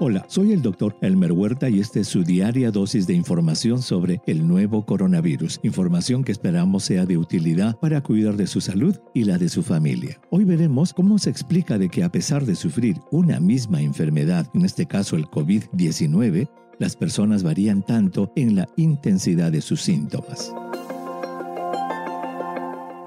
Hola, soy el doctor Elmer Huerta y esta es su diaria dosis de información sobre el nuevo coronavirus, información que esperamos sea de utilidad para cuidar de su salud y la de su familia. Hoy veremos cómo se explica de que a pesar de sufrir una misma enfermedad, en este caso el COVID-19, las personas varían tanto en la intensidad de sus síntomas.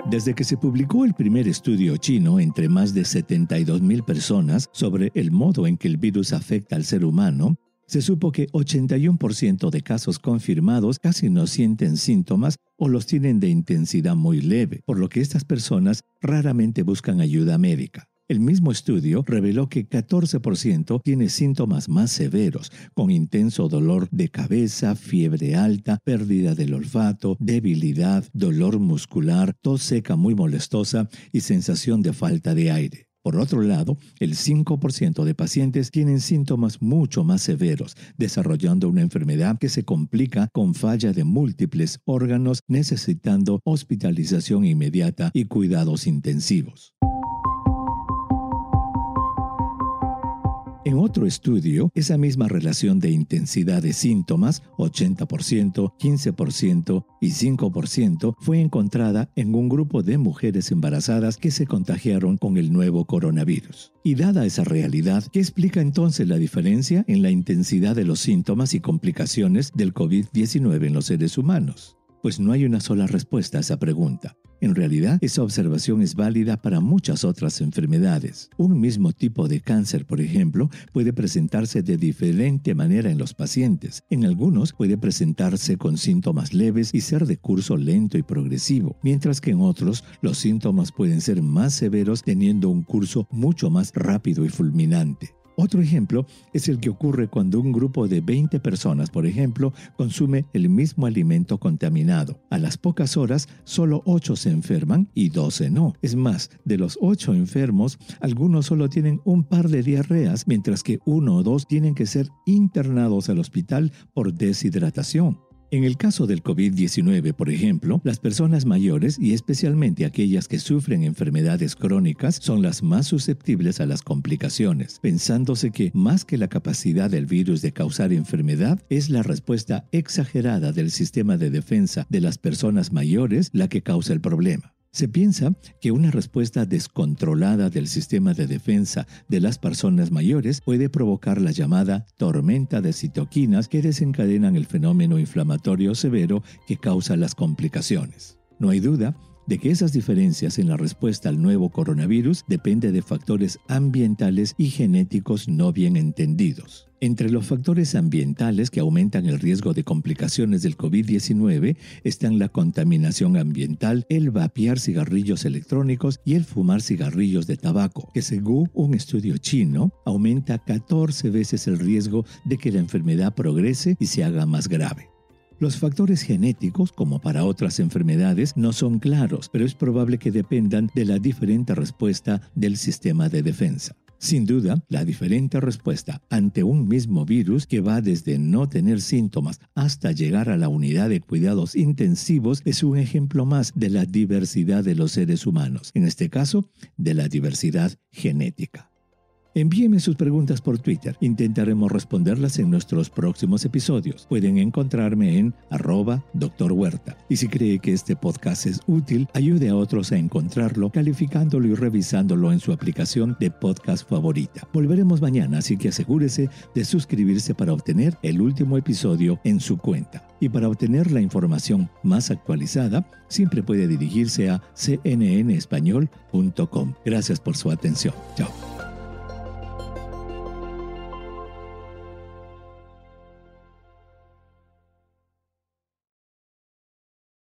Desde que se publicó el primer estudio chino entre más de 72.000 personas sobre el modo en que el virus afecta al ser humano, se supo que 81% de casos confirmados casi no sienten síntomas o los tienen de intensidad muy leve, por lo que estas personas raramente buscan ayuda médica. El mismo estudio reveló que 14% tiene síntomas más severos, con intenso dolor de cabeza, fiebre alta, pérdida del olfato, debilidad, dolor muscular, tos seca muy molestosa y sensación de falta de aire. Por otro lado, el 5% de pacientes tienen síntomas mucho más severos, desarrollando una enfermedad que se complica con falla de múltiples órganos, necesitando hospitalización inmediata y cuidados intensivos. En otro estudio, esa misma relación de intensidad de síntomas, 80%, 15% y 5%, fue encontrada en un grupo de mujeres embarazadas que se contagiaron con el nuevo coronavirus. Y dada esa realidad, ¿qué explica entonces la diferencia en la intensidad de los síntomas y complicaciones del COVID-19 en los seres humanos? Pues no hay una sola respuesta a esa pregunta. En realidad, esa observación es válida para muchas otras enfermedades. Un mismo tipo de cáncer, por ejemplo, puede presentarse de diferente manera en los pacientes. En algunos puede presentarse con síntomas leves y ser de curso lento y progresivo, mientras que en otros los síntomas pueden ser más severos teniendo un curso mucho más rápido y fulminante. Otro ejemplo es el que ocurre cuando un grupo de 20 personas, por ejemplo, consume el mismo alimento contaminado. A las pocas horas, solo 8 se enferman y 12 no. Es más, de los 8 enfermos, algunos solo tienen un par de diarreas, mientras que uno o dos tienen que ser internados al hospital por deshidratación. En el caso del COVID-19, por ejemplo, las personas mayores y especialmente aquellas que sufren enfermedades crónicas son las más susceptibles a las complicaciones, pensándose que más que la capacidad del virus de causar enfermedad, es la respuesta exagerada del sistema de defensa de las personas mayores la que causa el problema. Se piensa que una respuesta descontrolada del sistema de defensa de las personas mayores puede provocar la llamada tormenta de citoquinas que desencadenan el fenómeno inflamatorio severo que causa las complicaciones. No hay duda de que esas diferencias en la respuesta al nuevo coronavirus depende de factores ambientales y genéticos no bien entendidos. Entre los factores ambientales que aumentan el riesgo de complicaciones del COVID-19 están la contaminación ambiental, el vapear cigarrillos electrónicos y el fumar cigarrillos de tabaco, que según un estudio chino aumenta 14 veces el riesgo de que la enfermedad progrese y se haga más grave. Los factores genéticos, como para otras enfermedades, no son claros, pero es probable que dependan de la diferente respuesta del sistema de defensa. Sin duda, la diferente respuesta ante un mismo virus que va desde no tener síntomas hasta llegar a la unidad de cuidados intensivos es un ejemplo más de la diversidad de los seres humanos, en este caso, de la diversidad genética. Envíeme sus preguntas por Twitter. Intentaremos responderlas en nuestros próximos episodios. Pueden encontrarme en arroba. Y si cree que este podcast es útil, ayude a otros a encontrarlo calificándolo y revisándolo en su aplicación de podcast favorita. Volveremos mañana, así que asegúrese de suscribirse para obtener el último episodio en su cuenta. Y para obtener la información más actualizada, siempre puede dirigirse a cnnespañol.com. Gracias por su atención. Chao.